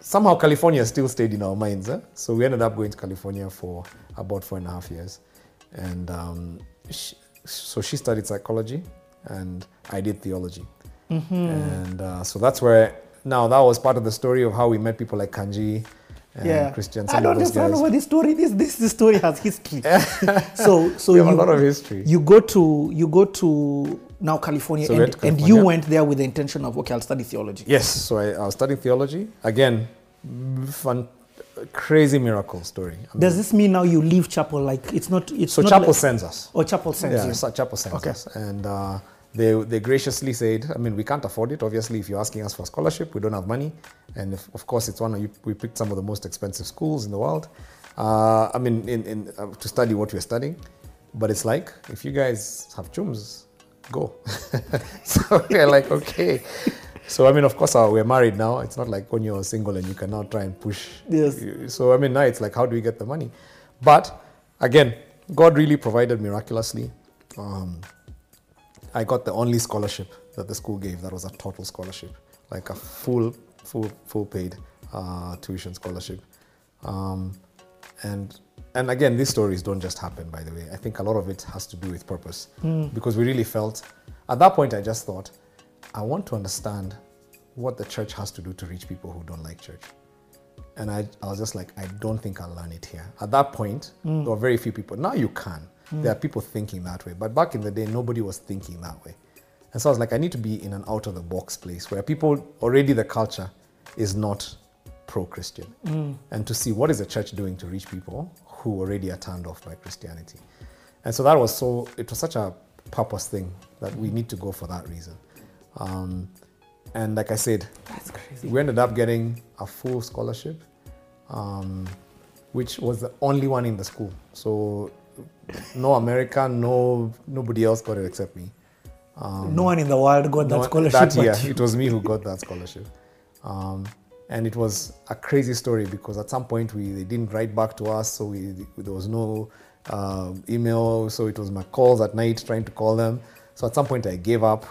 Somehow California still stayed in our minds. Eh? So we ended up going to California for about four and a half years. And um, she, so she studied psychology and I did theology. And uh, so that's where, now that was part of the story of how we met people like Kanji and yeah. Christian. I don't understand why this story. This this this story has history. so so We have a lot of history. You go to you go to now California, So and, to and you went there with the intention of okay, I'll study theology. Yes, so I, I was studying theology. Again, fun, crazy miracle story. I mean, Does this mean now you leave chapel? Like it's not. It's so not Chapel like, sends us. or chapel sends Yeah, you. so Chapel sends Okay. us. And uh, they, they graciously said, I mean, we can't afford it. Obviously, if you're asking us for a scholarship, we don't have money. And if, of course, it's one of you, we picked some of the most expensive schools in the world. Uh, I mean, in, in, uh, to study what we're studying. But it's like, if you guys have chums, go. so we're like, okay. So, I mean, of course, uh, we're married now. It's not like when you're single and you can now try and push. Yes. So, I mean, now it's like, how do we get the money? But again, God really provided miraculously. Um, I got the only scholarship that the school gave. That was a total scholarship, like a full, full, full paid uh, tuition scholarship. Um, and and again, these stories don't just happen. By the way, I think a lot of it has to do with purpose, hmm. because we really felt. At that point, I just thought, I want to understand what the church has to do to reach people who don't like church. And I, I was just like, I don't think I'll learn it here. At that point, hmm. there were very few people. Now you can. Hmm. There are people thinking that way. But back in the day, nobody was thinking that way. And so I was like, I need to be in an out of the box place where people, already the culture is not pro Christian. And to see what is the church doing to reach people who already are turned off by Christianity. And so that was so, it was such a purpose thing that we need to go for that reason. Um, and like I said, That's crazy. we ended up getting a full scholarship, um, which was the only one in the school. So no American, no nobody else got it except me. no one in the world got that No- scholarship. That year, it was me who got that scholarship. Um, and it was a crazy story because at some point we they didn't write back to us, so we, there was no uh, email. So it was my calls at night trying to call them. So at some point I gave up.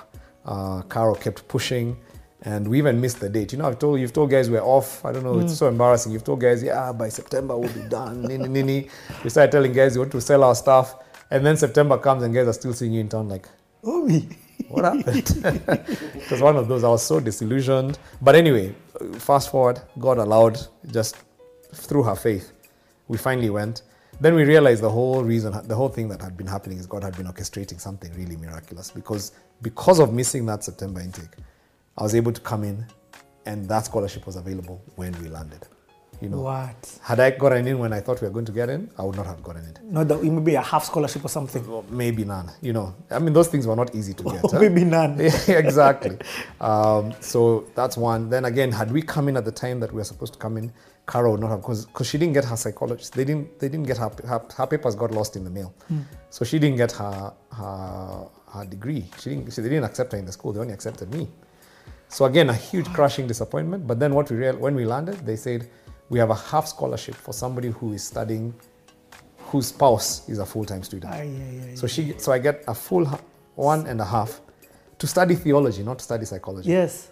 Uh, Carol kept pushing, and we even missed the date. You know, I've told you've told guys we're off. I don't know. It's so embarrassing. You've told guys, yeah, by September we'll be done. nini, nini. We started telling guys we want to sell our stuff, and then September comes and guys are still seeing you in town like, Oh, me. What happened? was one of those. I was so disillusioned. But anyway, fast forward, God allowed just through her faith, we finally went. Then we realized the whole reason, the whole thing that had been happening is God had been orchestrating something really miraculous because because of missing that September intake, I was able to come in, and that scholarship was available when we landed. You know, What? had I gotten in when I thought we were going to get in, I would not have gotten it. Not that maybe a half scholarship or something. Well, maybe none. You know, I mean, those things were not easy to get. Huh? maybe none. Yeah, exactly. Um, so that's one. Then again, had we come in at the time that we were supposed to come in, Carol would not have because she didn't get her psychologist. They didn't. They didn't get her. Her, her papers got lost in the mail, so she didn't get her her, her degree. She didn't. So they didn't accept her in the school. They only accepted me. So again, a huge crushing disappointment. But then what we real when we landed, they said we have a half scholarship for somebody who is studying, whose spouse is a full time student. So she, so I get a full one and a half to study theology, not to study psychology. Yes.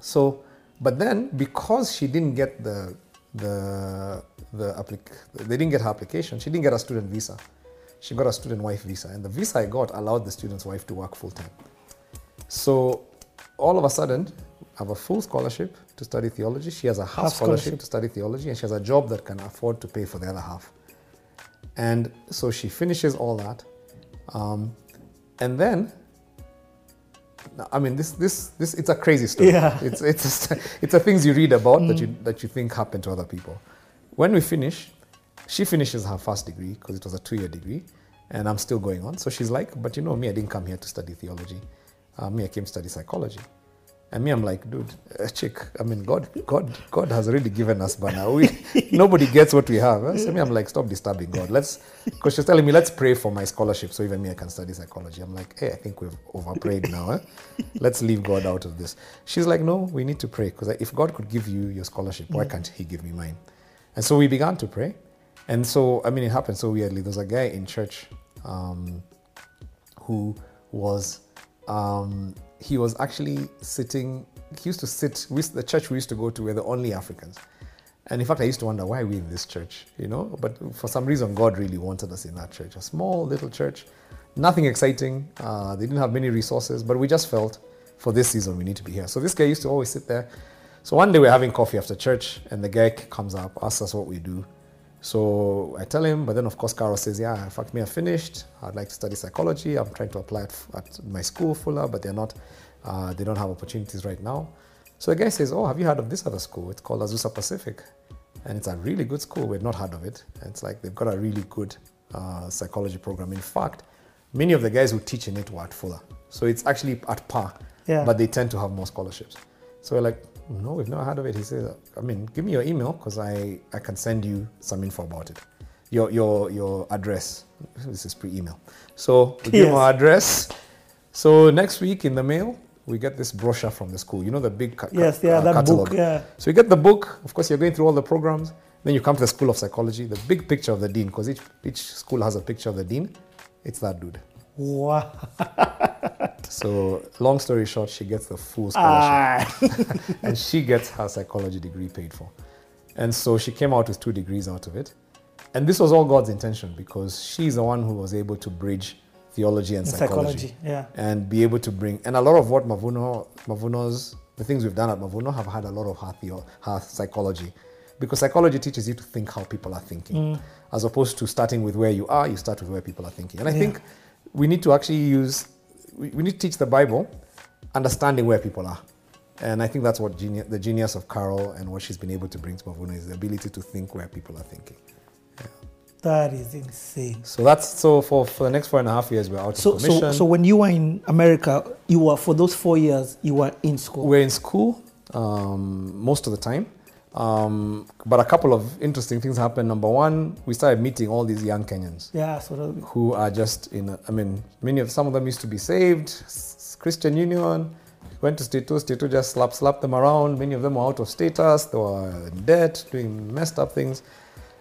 So, but then because she didn't get the the the applic- they didn't get her application, she didn't get a student visa. She got a student wife visa, and the visa I got allowed the student's wife to work full time. So, all of a sudden, Have a full scholarship to study theology. She has a half, Half scholarship, scholarship. to study theology, and she has a job that can afford to pay for the other half. And so she finishes all that, um, and then I mean, this, this, this, it's a crazy story. Yeah. It's, it's, it's the things you read about that you, that you think happen to other people. When we finish, she finishes her first degree because it was a two-year degree, and I'm still going on. So she's like, but you know me, I didn't come here to study theology. Uh, me, I came to study psychology. And me, I'm like, dude, uh, chick. I mean, God, God, God has already given us, now we nobody gets what we have. eh? So me, I'm like, stop disturbing God. Let's, because she's telling me, let's pray for my scholarship, so even me, I can study psychology. I'm like, hey, I think we've overprayed now. Eh? Let's leave God out of this. She's like, no, we need to pray because if God could give you your scholarship, why can't He give me mine? And so we began to pray, and so I mean, it happened so weirdly. There's a guy in church. Um, who was um, he was actually sitting he used to sit we, the church we used to go to were the only africans. And in fact i used to wonder why are we in this church you know? But for some reason god really wanted us in that church a small little church. Nothing exciting. Uh, they didn't have many resources but we just felt for this season we need to be here. So this guy used to always sit there. So one day we're having coffee after church and the guy comes up asks us what we do so I tell him, but then of course Carol says, yeah, in fact, me, I finished. I'd like to study psychology. I'm trying to apply f- at my school, Fuller, but they're not, uh, they don't have opportunities right now. So the guy says, oh, have you heard of this other school? It's called Azusa Pacific. And it's a really good school. We'd not heard of it. And it's like they've got a really good uh, psychology program. In fact, many of the guys who teach in it were at Fuller. So it's actually at par, Yeah. but they tend to have more scholarships. So we're like, no, we've never heard of it. He says, I mean, give me your email because I, I can send you some info about it. Your, your, your address. This is pre-email. So we give Yes. our address. So next week in the mail, we get this brochure from the school. You know the big ca- Yes, yeah, uh, that catalog. book, yeah. So you get the book. Of course, you're going through all the programs. Then you come to the School of Psychology. The big picture of the dean, because each, each school has a picture of the dean. It's that dude. Wow. So long story short, she gets the full scholarship. Ah. and she gets her psychology degree paid for. And so she came out with two degrees out of it. And this was all God's intention because she's the one who was able to bridge theology and psychology, psychology, yeah. and be able to bring and a lot of what Mavuno Mavuno's the things we've done at Mavuno have had a lot of her, theo, her psychology because psychology teaches you to think how people are thinking as opposed to starting with where you are you start with where people are thinking and I Yeah. think we need to actually use we, we need to teach the Bible understanding where people are and I think that's what geni- the genius of Carol and what she's been able to bring to Mavuno is the ability to think where people are thinking. That is insane. So that's so for, for the next four and a half years we're out So, of commission. so, so when you were in America, you were for those four years, you were in school. we're in school um, most of the time. Um, but a couple of interesting things happened. Number one, we started meeting all these young Kenyans yeah, so who are just in. A, I mean, many of some of them used to be saved. Christian Union went to Stato. State two just slap slap them around. Many of them were out of status. They were in debt, doing messed up things.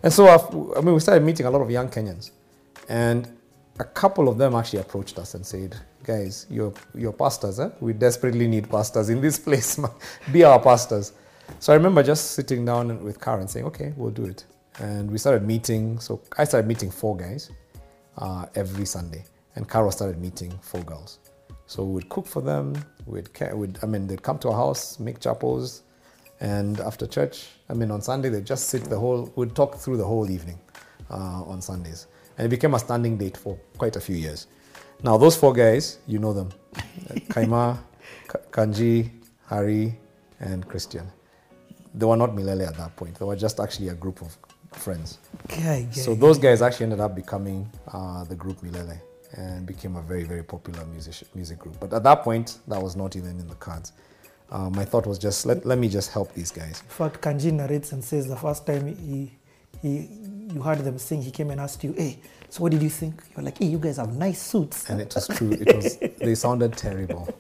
And so, af- I mean, we started meeting a lot of young Kenyans, and a couple of them actually approached us and said, "Guys, you're you're pastors. Eh? We desperately need pastors in this place. Be our pastors." So I remember just sitting down with Karen and saying, "Okay, we'll do it." And we started meeting. So I started meeting four guys uh, every Sunday, and Carol started meeting four girls. So we'd cook for them. We'd, we'd I mean, they'd come to our house, make chapels, and after church, I mean, on Sunday they'd just sit the whole. We'd talk through the whole evening uh, on Sundays, and it became a standing date for quite a few years. Now those four guys, you know them, Kaima, Kanji, Hari, and Christian. They were not Milele at that point. They were just actually a group of friends. guy. So those guys actually ended up becoming uh, the group Milele and became a very, very popular music, music group. But at that point, that was not even in the cards. Uh, my thought was just let, let me just help these guys. In fact, Kanji narrates and says the first time he, he, you heard them sing, he came and asked you, "Hey, so what did you think?" You're like, "Hey, you guys have nice suits." And it was true. It was they sounded terrible.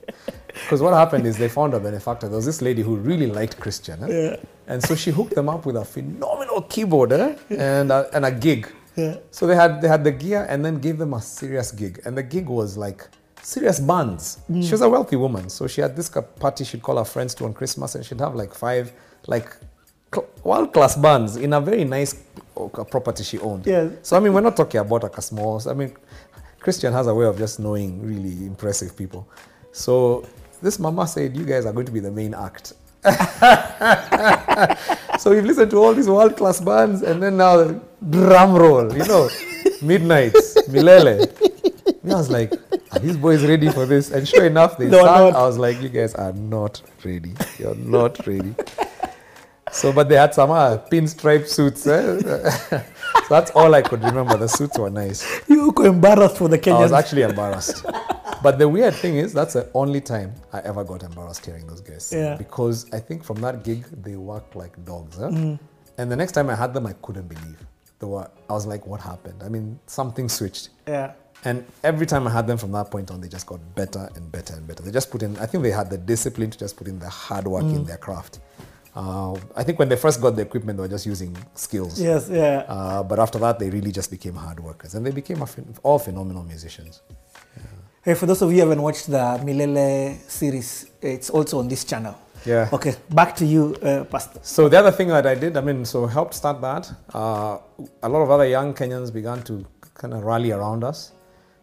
Because what happened is they found a benefactor. There was this lady who really liked Christian, eh? and so she hooked them up with a phenomenal keyboard eh? and a, and a gig. Yeah. So they had they had the gear and then gave them a serious gig, and the gig was like serious bands. She was a wealthy woman, so she had this party she'd call her friends to on Christmas, and she'd have like five like cl- world class bands in a very nice property she owned. Yeah. So I mean, we're not talking about like a small. I mean, Christian has a way of just knowing really impressive people. So this mama said, "You guys are going to be the main act." so we've listened to all these world class bands, and then now drum roll, you know, midnights, Milele. I was like, are these boys ready for this? And sure enough, they No, sang. I was like, you guys are not ready. You're not ready. So, but they had some uh, pinstripe suits. Eh? so that's all I could remember. The suits were nice. You were embarrassed for the Kenyans. I was actually embarrassed. But the weird thing is, that's the only time I ever got embarrassed hearing those guys. Yeah. Because I think from that gig, they worked like dogs. Huh? Mm. And the next time I had them, I couldn't believe. They were, I was like, what happened? I mean, something switched. Yeah. And every time I had them from that point on, they just got better and better and better. They just put in, I think they had the discipline to just put in the hard work Mm. in their craft. Uh, I think when they first got the equipment, they were just using skills. Yes. Yeah. Uh, but after that, they really just became hard workers. And they became phen- all phenomenal musicians. Hey, for those of you who haven't watched the Milele series, it's also on this channel. Yeah. Okay, back to you, uh, Pastor. So the other thing that I did, I mean, so helped start that. Uh, a lot of other young Kenyans began to kind of rally around us.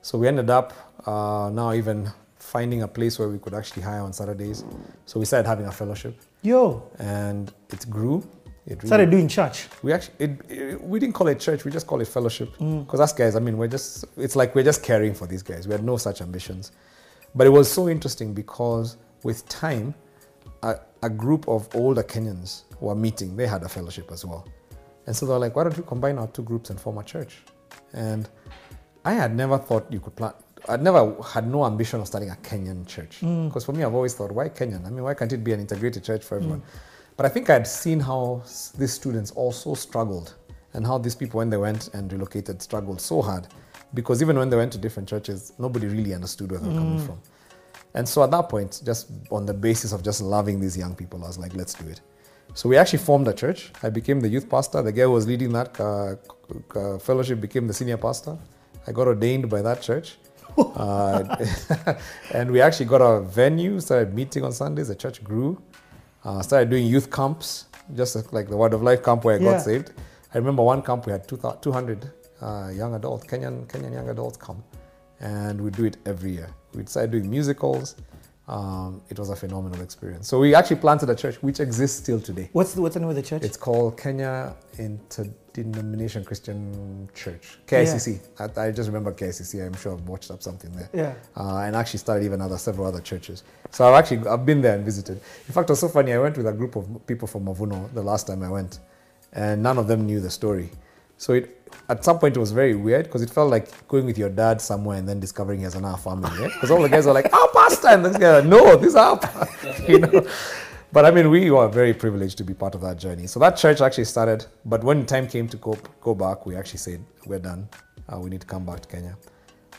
So we ended up uh, now even finding a place where we could actually hire on Saturdays. So we started having a fellowship, Yo, and it grew. It really, started doing church. we actually it, it- we didn't call it church. We just call it fellowship because us guys, I mean, we're just it's like we're just caring for these guys. We had no such ambitions, but it was so interesting because with time, a, a group of older Kenyans were meeting. They had a fellowship as well, and so they're like, "Why don't you combine our two groups and form a church?" And I had never thought you could plan. I'd never had no ambition of starting a Kenyan church mm. because for me, I've always thought, why Kenyan? I mean, why can't it be an integrated church for everyone? Mm. But I think I'd seen how these students also struggled and how these people, when they went and relocated, struggled so hard because even when they went to different churches, nobody really understood where they were coming from. And so at that point, just on the basis of just loving these young people, I was like, let's do it. So we actually formed a church. I became the youth pastor. The guy who was leading that uh, uh, fellowship became the senior pastor. I got ordained by that church. uh, and we actually got a venue, started meeting on Sundays. The church grew. Uh, started doing youth camps, just like the Word of Life camp where I Yeah. got saved. I remember one camp we had 200 uh, young adults, Kenyan, Kenyan young adults come. And we do it every year. We started doing musicals. Um, it was a phenomenal experience. So we actually planted a church which exists still today. What's the, what's the name of the church? It's called Kenya Interdenomination Christian Church, KICC. I, I just remember KICC. I'm sure I've watched up something there. Yeah. Uh, and actually started even other several other churches. So I've actually I've been there and visited. In fact, it was so funny. I went with a group of people from Mavuno the last time I went, and none of them knew the story. So it, at some point it was very weird because it felt like going with your dad somewhere and then discovering he has another family. Because all the guys were like, "Oh, pastor," and this guy, "No, this is our," pa-" you know. But I mean, we were very privileged to be part of that journey. So that church actually started, but when time came to go go back, we actually said, "We're done. Uh, we need to come back to Kenya."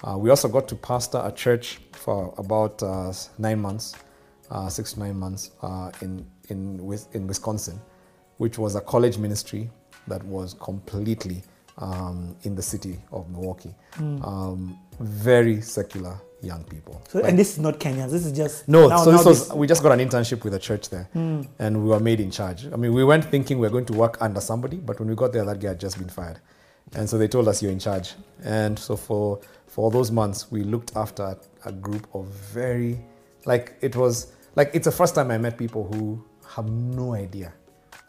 Uh, we also got to pastor a church for about uh, nine months, uh, six to nine months uh, in in in Wisconsin, which was a college ministry that was completely um, in the city of Milwaukee. Um, very secular young people. So, and this is not Kenyans. This is just No, now- so this was we just got an internship with a church there, and we were made in charge. I mean, we weren't thinking we were going to work under somebody, but when we got there, that guy had just been fired, and so they told us you're in charge. And so for for those months, we looked after a group of very like it was like it's the first time I met people who have no idea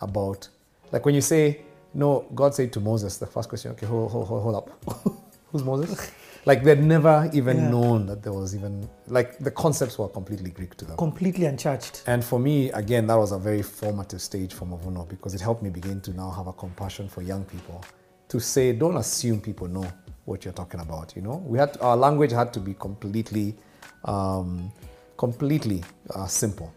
about like when you say no, God said to Moses the first question. Okay, hold hold hold, hold up, who's Moses? Like they'd never even Yeah. known that there was even like the concepts were completely Greek to them. completely unchurched. And for me, again, that was a very formative stage for Mavuno because it helped me begin to now have a compassion for young people to say, don't assume people know what you're talking about. You know, we had our language had to be completely, um, completely uh, simple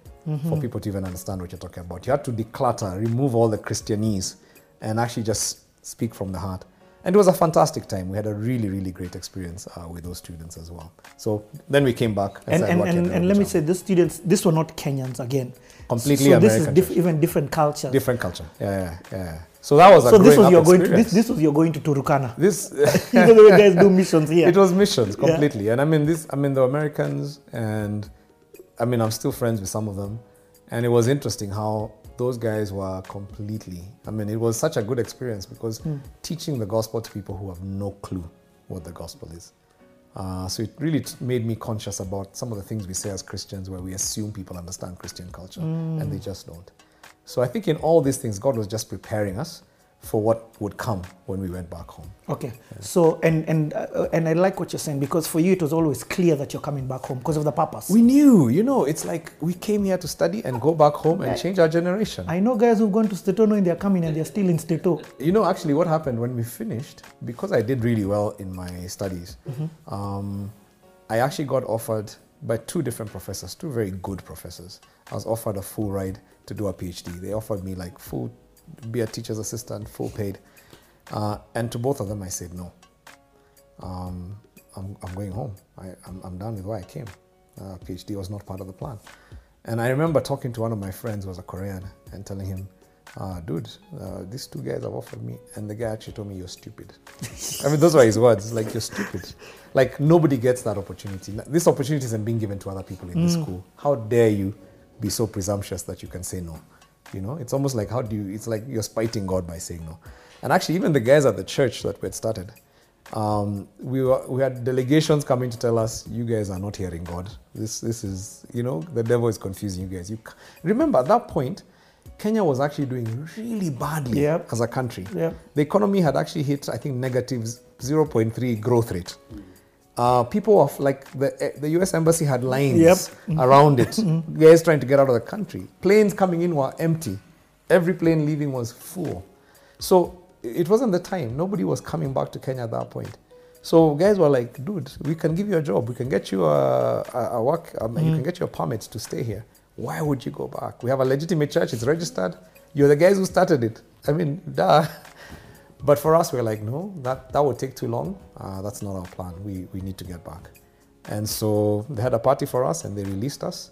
for people to even understand what you're talking about. You had to declutter, remove all the Christianese, and actually just speak from the heart. And it was a fantastic time. We had a really, really great experience uh, with those students as well. So then we came back And, and, and, and let me say, the students, these were not Kenyans again. Completely so this is American diff- even different cultures. different culture. Yeah, yeah, yeah. So that was a so this was your going to this, this was your going to Turkana. This, you know the way guys do missions here. it was missions Yeah. completely, and I mean this. I mean the Americans, and I mean I'm still friends with some of them, and it was interesting how those guys were completely. I mean it was such a good experience because Hmm. teaching the gospel to people who have no clue what the gospel is. Uh, so it really made me conscious about some of the things we say as Christians, where we assume people understand Christian culture, and they just don't. So I think in all these things, God was just preparing us for what would come when we went back home. Okay. So and and uh, and I like what you're saying because for you it was always clear that you're coming back home because of the purpose. We knew, you know, it's like we came here to study and go back home and change our generation. I know guys who've gone to Stato and they're coming and they're still in Stato. You know, actually, what happened when we finished, because I did really well in my studies, um, I actually got offered by two different professors, two very good professors. I was offered a full ride to do a PhD. They offered me like full, be a teacher's assistant, full paid. Uh, and to both of them, I said no. Um, I'm, I'm going home. I, I'm, I'm done with why I came. Uh, PhD was not part of the plan. And I remember talking to one of my friends who was a Korean and telling him, uh, dude, uh, these two guys have offered me. And the guy actually told me, you're stupid. I mean, those were his words. Like, you're stupid. Like, nobody gets that opportunity. This opportunity isn't being given to other people in this school. How dare you be so presumptuous that you can say no? You know, it's almost like, how do you, it's like you're spiting God by saying no. And actually, even the guys at the church that we had started, um, we, were, we had delegations coming to tell us, you guys are not hearing God. This, this is, you know, the devil is confusing you guys. You Remember, at that point, Kenya was actually doing really badly Yep. as a country. Yep. The economy had actually hit, I think, negative 0.3 growth rate. Uh, people of like the, eh, the US embassy had lines Yep. around it, guys trying to get out of the country. Planes coming in were empty. Every plane leaving was full. So it wasn't the time. Nobody was coming back to Kenya at that point. So guys were like, dude, we can give you a job. We can get you a, a, a work, um, you can get your a permit to stay here. Why would you go back? We have a legitimate church. It's registered. You're the guys who started it. I mean, duh. But for us, we're like, no, that, that would take too long. Uh, that's not our plan. We, we need to get back. And so they had a party for us and they released us.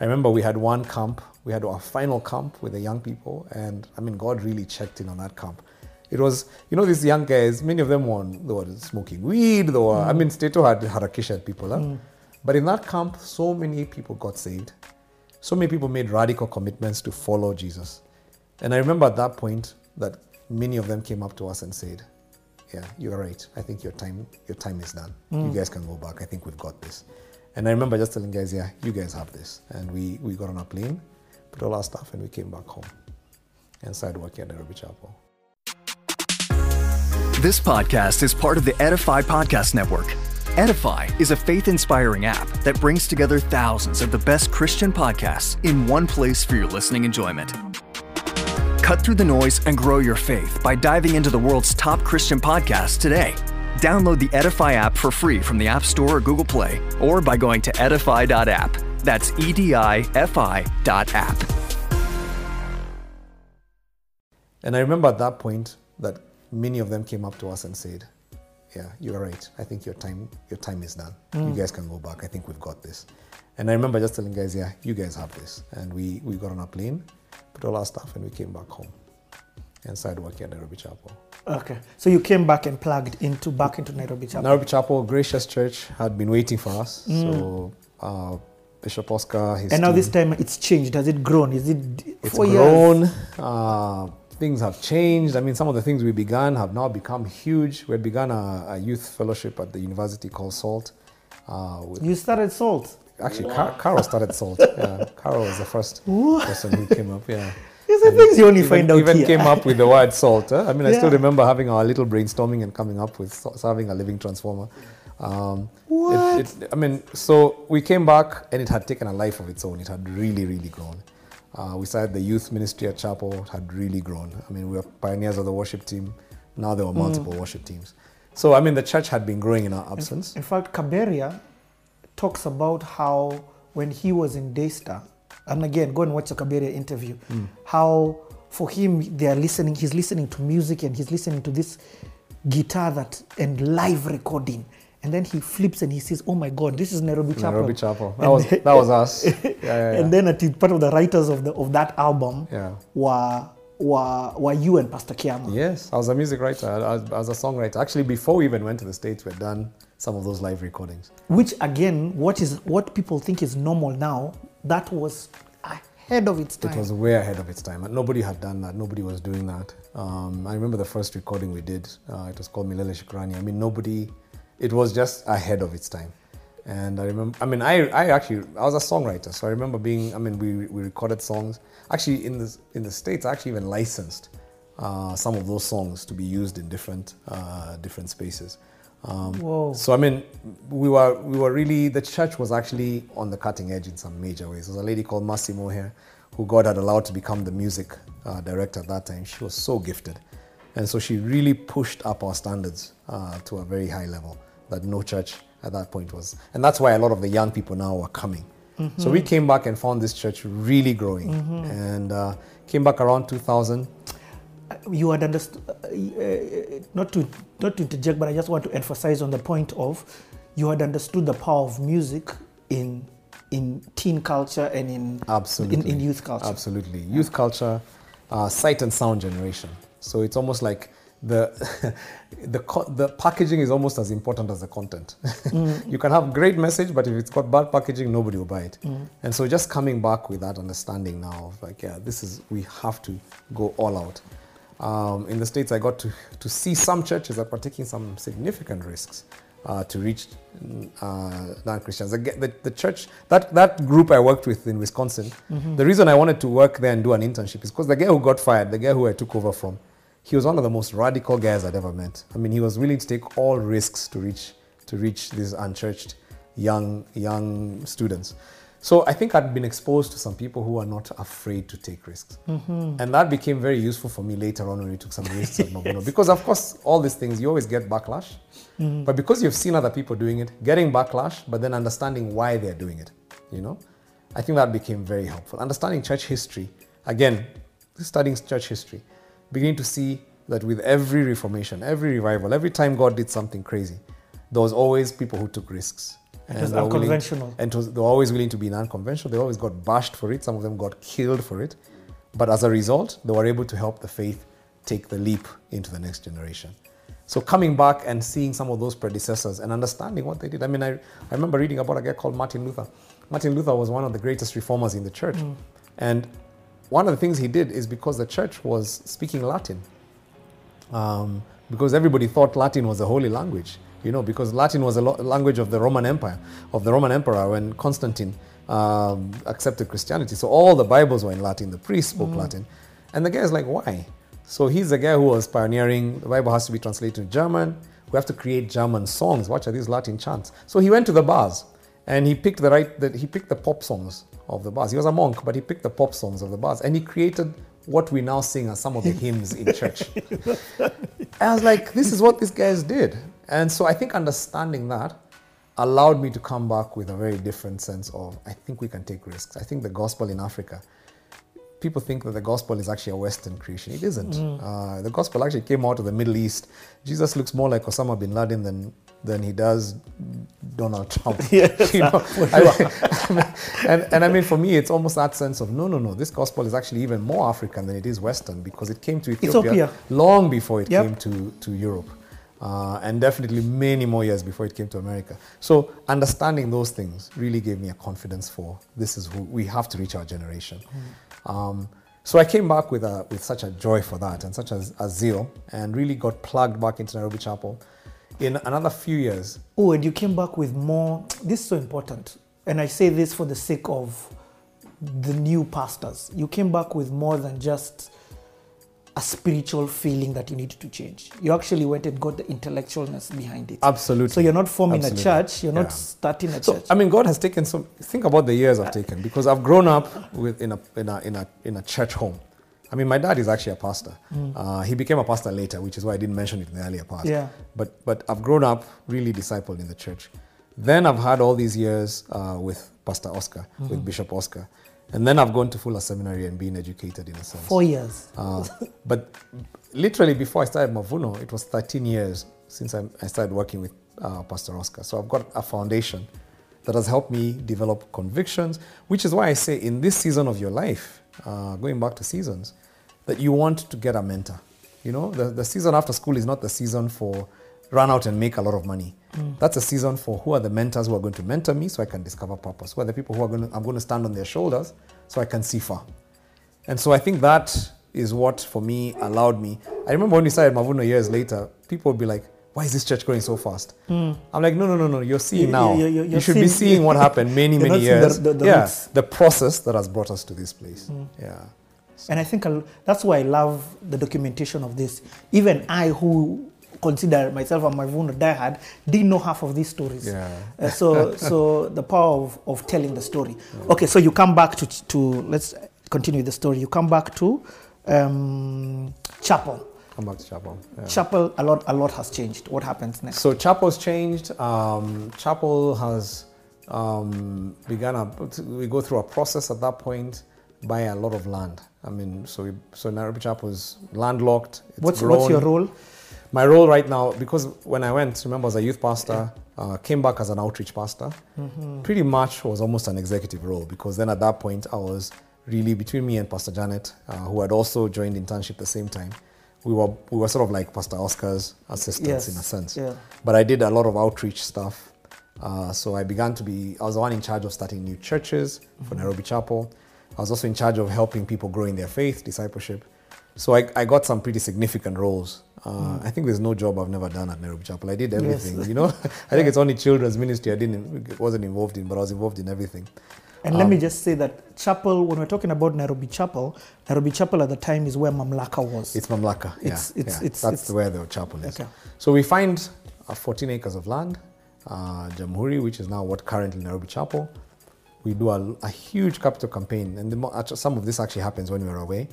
I remember we had one camp. We had our final camp with the young people. And I mean, God really checked in on that camp. It was, you know, these young guys, many of them were, they were smoking weed. They were, I mean, Stato had harakisha people. Huh? But in that camp, so many people got saved. So many people made radical commitments to follow Jesus. And I remember at that point that many of them came up to us and said, Yeah, you're right. I think your time your time is done. You mm. guys can go back. I think we've got this. And I remember just telling guys, Yeah, you guys have this. And we, we got on a plane, put all our stuff, and we came back home and started working at Nairobi Chapel. This podcast is part of the Edify Podcast Network. Edify is a faith inspiring app that brings together thousands of the best Christian podcasts in one place for your listening enjoyment. Cut through the noise and grow your faith by diving into the world's top Christian podcasts today. Download the Edify app for free from the App Store or Google Play, or by going to edify.app. That's E D I F I dot app. And I remember at that point that many of them came up to us and said, "Yeah, you're right. I think your time your time is done. You mm. guys can go back. I think we've got this." And I remember just telling guys, "Yeah, you guys have this." And we we got on a plane, put all our stuff, and we came back home and started working at Nairobi Chapel. Okay. So you came back and plugged into back into Nairobi Chapel. Nairobi Chapel, Gracious Church had been waiting for us. So uh, Bishop Oscar, his and now team- this time it's changed. Has it grown? Is it It's four years? grown. Uh, things have changed. I mean, some of the things we began have now become huge. We had begun a, a youth fellowship at the university called SALT. Uh, You started Salt. Actually, Car- Carol started SALT. Yeah, Carol was the first person who came up. Yeah. These are And things you only even, find out even here. came up with the word salt. huh? I mean, I still remember having our little brainstorming and coming up with having a living transformer. Um, What? it- I mean, so we came back and it had taken a life of its own. It had really, really grown. Uh, we started the youth ministry at Chapel. It had really grown. I mean, we were pioneers of the worship team. Now there were multiple worship teams. So, I mean, the church had been growing in our absence. In fact, Kaberia talks about how when he was in Daystar, and again, go and watch the Kaberia interview, Hmm. how for him they are listening, he's listening to music and he's listening to this guitar that and live recording. And then he flips and he says, "Oh my God, this is Nairobi Chapel." Nairobi Chapel. That And- was that was us. Yeah, yeah, yeah. And then at part of the writers of the of that album were were were you and Pastor Kiama. Yes, I was a music writer. I was, I was a songwriter. Actually, before we even went to the States, we had done some of those live recordings. which again what is what people think is normal now that was ahead of its time It was way ahead of its time. And Nobody had done that. Nobody was doing that. Um, I remember the first recording we did. Uh, it was called Milele Shukrani. I mean, nobody. It was just ahead of its time. And I remember. I mean, I, I actually I was a songwriter, so I remember being. I mean, we, we recorded songs. Actually, in the in the states, I actually even licensed uh, some of those songs to be used in different uh, different spaces. Um, Whoa. So I mean, we were we were really the church was actually on the cutting edge in some major ways. There was a lady called Massimo here, who God had allowed to become the music uh, director at that time. She was so gifted, and so she really pushed up our standards uh, to a very high level that no church at that point was, and that's why a lot of the young people now are coming. So we came back and found this church really growing, and uh, came back around 2000. You had understood, uh, uh, not to not to interject, but I just want to emphasize on the point of you had understood the power of music in in teen culture and in Absolutely. in, in youth culture. Absolutely. Youth culture, uh, sight and sound generation. So it's almost like the the co- the packaging is almost as important as the content. you can have great message, but if it's got bad packaging, nobody will buy it. And so just coming back with that understanding now of like, yeah, this is we have to go all out. Um, in the states, I got to to see some churches that were taking some significant risks uh, to reach uh, non-Christians. The, the, the church, that, that group I worked with in Wisconsin, the reason I wanted to work there and do an internship is because the guy who got fired, the guy who I took over from, he was one of the most radical guys I'd ever met. I mean, he was willing to take all risks to reach to reach these unchurched young young students. So I think I'd been exposed to some people who are not afraid to take risks, mm-hmm. and that became very useful for me later on when we took some risks at Mavuno. Because of course, all these things you always get backlash, mm-hmm. but because you've seen other people doing it, getting backlash, but then understanding why they're doing it, you know, I think that became very helpful. Understanding church history, again, studying church history, beginning to see that with every reformation, every revival, every time God did something crazy, there was always people who took risks. It was willing- unconventional. and was, they were always willing to be non-conventional. They always got bashed for it. Some of them got killed for it. But as a result, they were able to help the faith take the leap into the next generation. So coming back and seeing some of those predecessors and understanding what they did. I mean, I, I remember reading about a guy called Martin Luther. Martin Luther was one of the greatest reformers in the church. And one of the things he did is because the church was speaking Latin um, because everybody thought Latin was a holy language. You know, because Latin was a language of the Roman Empire, of the Roman Emperor when Constantine um, accepted Christianity. So all the Bibles were in Latin. The priests spoke Latin, and the guy is like, why? So he's the guy who was pioneering. The Bible has to be translated to German. We have to create German songs. Watch are these Latin chants? So he went to the bars and he picked the right. The, he picked the pop songs of the bars. He was a monk, but he picked the pop songs of the bars, and he created what we now sing as some of the hymns in church. I was like, this is what these guys did. And so I think understanding that allowed me to come back with a very different sense of I think we can take risks. I think the gospel in Africa, people think that the gospel is actually a Western creation. It isn't. Uh, the gospel actually came out of the Middle East. Jesus looks more like Osama bin Laden than than he does Donald Trump. Yes, You know? I- and, and I mean, for me, it's almost that sense of no, no, no. This gospel is actually even more African than it is Western because it came to Ethiopia, Ethiopia. long before it Yep. came to, to Europe. Uh, and definitely many more years before it came to America. So understanding those things really gave me a confidence for this is who we have to reach our generation. Um, so I came back with, a, with such a joy for that and such a, a zeal and really got plugged back into Nairobi Chapel. In another few years, Oh, and you came back with more. This is so important. And I say this for the sake of the new pastors. You came back with more than just a spiritual feeling that you need to change. You actually went and got the intellectualness behind it. absolutely. So you're not forming Absolutely. a church, you're Yeah. not starting a So church. I mean, God has taken some. Think about the years I've taken because I've grown up with in a in a in a in a church home. I mean, my dad is actually a pastor. Uh, he became a pastor later, which is why I didn't mention it in the earlier part. Yeah. But but I've grown up really discipled in the church. Then I've had all these years uh, with Pastor Oscar, with Bishop Oscar, and then I've gone to Fuller Seminary and been educated in a sense. Four years. Uh, but literally before I started Mavuno, it was 13 years since I, I started working with uh, Pastor Oscar. So I've got a foundation that has helped me develop convictions, which is why I say in this season of your life, uh, going back to seasons, that you want to get a mentor. You know, the, the season after school is not the season for run out and make a lot of money. That's a season for who are the mentors who are going to mentor me so I can discover purpose. Who are the people who are going to, I'm going to stand on their shoulders so I can see far. And so I think that is what for me allowed me. I remember when we started Mavuno years later, people would be like, why is this church growing so fast? Hmm. I'm like, no, no, no, no. You're seeing You- now. you- You, you- should be seeing- seeing what happened many, many seeing the- years. the- the yeah, roots. the process that has brought us to this place. Hmm. Yeah. And I think I'll, that's why I love the documentation of this. Even I, who consider myself a Mavuno diehard, didn't know half of these stories. Yeah. Uh, so, so the power of, of telling the story. Okay, so you come back to, to let's continue the story. You come back to um, chapel. Come back to Chapel. Yeah. Chapel, a lot, a lot has changed. What happens next? So Chapel's changed. Um, Chapel has um, begun a, we go through a process at that point, buy a lot of land. I mean, so we, so Nairobi Chapel is landlocked. What's what's your role? My role right now, because when I went, remember, as a youth pastor, uh, came back as an outreach pastor, pretty much was almost an executive role because then at that point I was really between me and Pastor Janet, uh, who had also joined internship at the same time. We were we were sort of like Pastor Oscar's assistants Yes, in a sense. yeah. But I did a lot of outreach stuff. Uh, so I began to be, I was the one in charge of starting new churches for Nairobi Chapel. I was also in charge of helping people grow in their faith, discipleship. So I, I got some pretty significant roles. Uh, I think there's no job I've never done at Nairobi Chapel. I did everything, you know. I think it's only children's ministry I didn't wasn't involved in, but I was involved in everything. And let me just say that chapel, when we're talking about Nairobi Chapel, Nairobi Chapel at the time is where Mamlaka was. It's Mamlaka. Yeah, It's- it's- yeah. it's- That's it's- where the chapel is. Okay. So we find uh, 14 acres of land, uh, Jamhuri, which is now what currently Nairobi Chapel. We do a, a huge capital campaign, and the, some of this actually happens when we're away,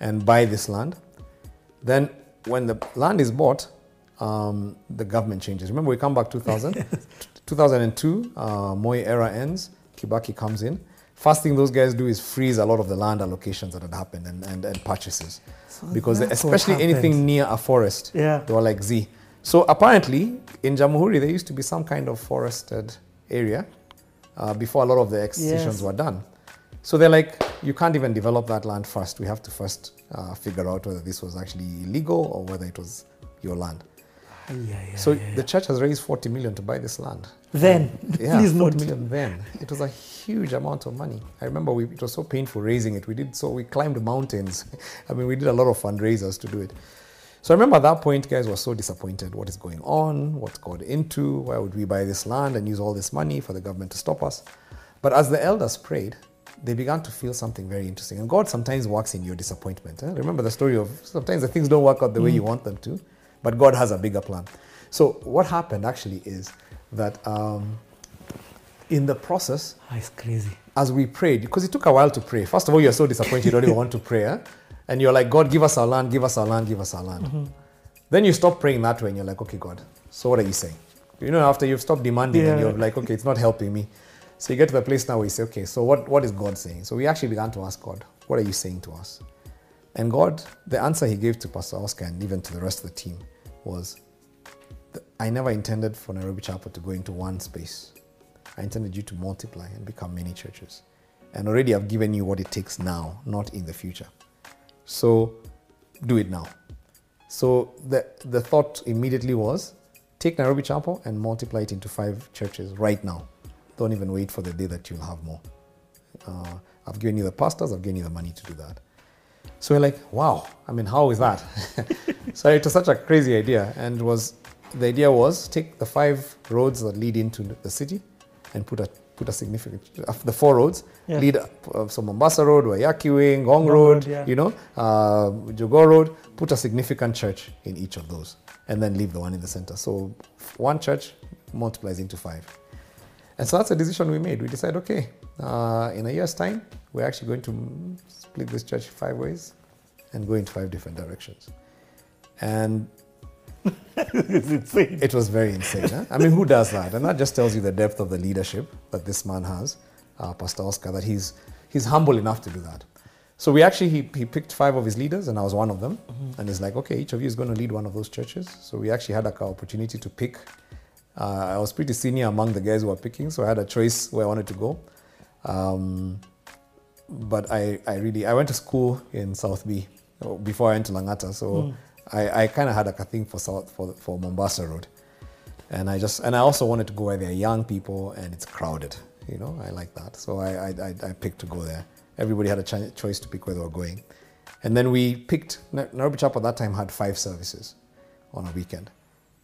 and buy this land. Then, when the land is bought, um, the government changes. Remember, we come back 2000, 2002, uh, Moi era ends, Kibaki comes in. First thing those guys do is freeze a lot of the land allocations that had happened and, and, and purchases. because that's especially anything near a forest, Yeah. they were like Z. So apparently, in Jamhuri, there used to be some kind of forested area uh, before a lot of the extensions Yes. were done. So they're like, you can't even develop that land first. We have to first uh, figure out whether this was actually illegal or whether it was your land. Yeah, yeah, so the church has raised 40 million to buy this land. then, Yeah, please 40 note. million then. It was a huge amount of money. I remember we, it was so painful raising it. We did so, we climbed mountains. I mean, we did a lot of fundraisers to do it. So I remember at that point, guys were so disappointed. What is going on? What's got into? Why would we buy this land and use all this money for the government to stop us? But as the elders prayed, they began to feel something very interesting. And God sometimes works in your disappointment. eh? Remember the story of sometimes the things don't work out the way you want them to, but God has a bigger plan. So what happened actually is that um, in the process, Ah, it's crazy. as we prayed, because it took a while to pray. First of all, you're so disappointed you don't even want to pray. eh? And you're like, God, give us our land, give us our land, give us our land. Then you stop praying that way and you're like, okay, God, so what are you saying? You know, after you've stopped demanding and you're like, okay, it's not helping me. So you get to the place now where you say, okay, so what, what is God saying? So we actually began to ask God, what are you saying to us? And God, the answer he gave to Pastor Oscar and even to the rest of the team was, I never intended for Nairobi Chapel to go into one space. I intended you to multiply and become many churches. And already I've given you what it takes now, not in the future. So do it now. So the, the thought immediately was take Nairobi Chapel and multiply it into five churches right now. Don't even wait for the day that you'll have more. Uh, I've given you the pastors, I've given you the money to do that. So we're like, wow, I mean, how is that? so it was such a crazy idea. And was the idea was take the five roads that lead into the city and put a put a significant the four roads Yeah. lead up, uh, so Mombasa Road, Waiyaki Way, Gong Ngong Road, Road, yeah. you know, uh, Jogoo Road, put a significant church in each of those and then leave the one in the center. So one church multiplies into five. And so that's a decision we made. We decided, okay, uh, in a year's time, we're actually going to split this church five ways and go in five different directions. And it's insane. it was very insane. huh? I mean, who does that? And that just tells you the depth of the leadership that this man has, uh, Pastor Oscar, that he's, he's humble enough to do that. So we actually, he, he picked five of his leaders, and I was one of them. And he's like, okay, each of you is going to lead one of those churches. So we actually had like, an opportunity to pick. Uh, I was pretty senior among the guys who were picking, so I had a choice where I wanted to go. Um, but I, I really, I went to school in South B before I went to Langata. So I, I kind of had like a thing for South, for, for Mombasa Road. And I just, and I also wanted to go where there are young people and it's crowded. You know, I like that. So I, I, I, I picked to go there. Everybody had a ch- choice to pick where they were going. And then we picked, Na- Nairobi Chapel at that time had five services on a weekend.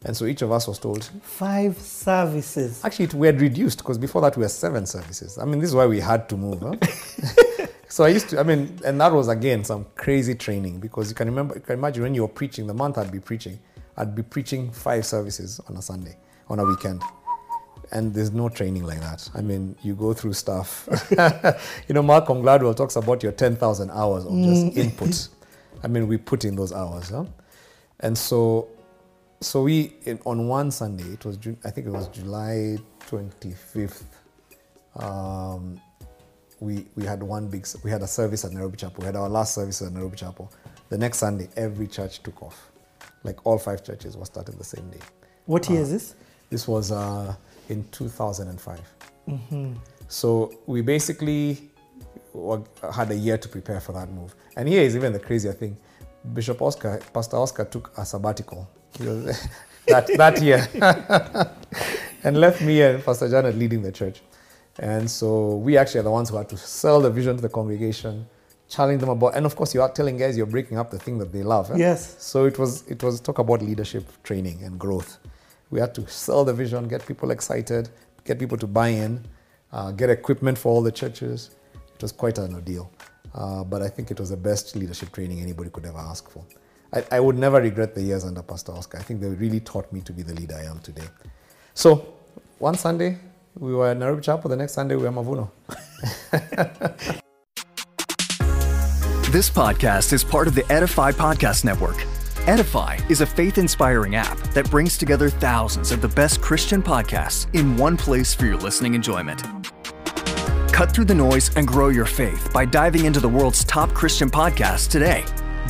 And so each of us was told, Five services. Actually, it, we had reduced because before that we were seven services. I mean, this is why we had to move. Huh? so I used to, I mean, and that was again some crazy training because you can remember, you can imagine when you were preaching, the month I'd be preaching, I'd be preaching five services on a Sunday, on a weekend. And there's no training like that. I mean, you go through stuff. you know, Malcolm Gladwell talks about your 10,000 hours of just mm. input. I mean, we put in those hours. Huh? And so, so we in, on one Sunday, it was Ju- I think it was July 25th. Um, we we had one big we had a service at Nairobi Chapel. We had our last service at Nairobi Chapel. The next Sunday, every church took off. Like all five churches were started the same day. What year is this? This was uh, in 2005. So we basically had a year to prepare for that move. And here is even the crazier thing. Bishop Oscar, Pastor Oscar took a sabbatical that, that year and left me and Pastor Janet leading the church. And so we actually are the ones who had to sell the vision to the congregation, challenge them about, and of course you are telling guys you're breaking up the thing that they love. eh? Yes. So it was it was talk about leadership training and growth. We had to sell the vision, get people excited, get people to buy in, uh, get equipment for all the churches. It was quite an ordeal, uh, but I think it was the best leadership training anybody could ever ask for. I, I would never regret the years under Pastor Oscar. I think they really taught me to be the leader I am today. So one Sunday we were at Nairobi Chapel. The next Sunday we were Mavuno. This podcast is part of the Edify Podcast Network. Edify is a faith inspiring app that brings together thousands of the best Christian podcasts in one place for your listening enjoyment. Cut through the noise and grow your faith by diving into the world's top Christian podcasts today.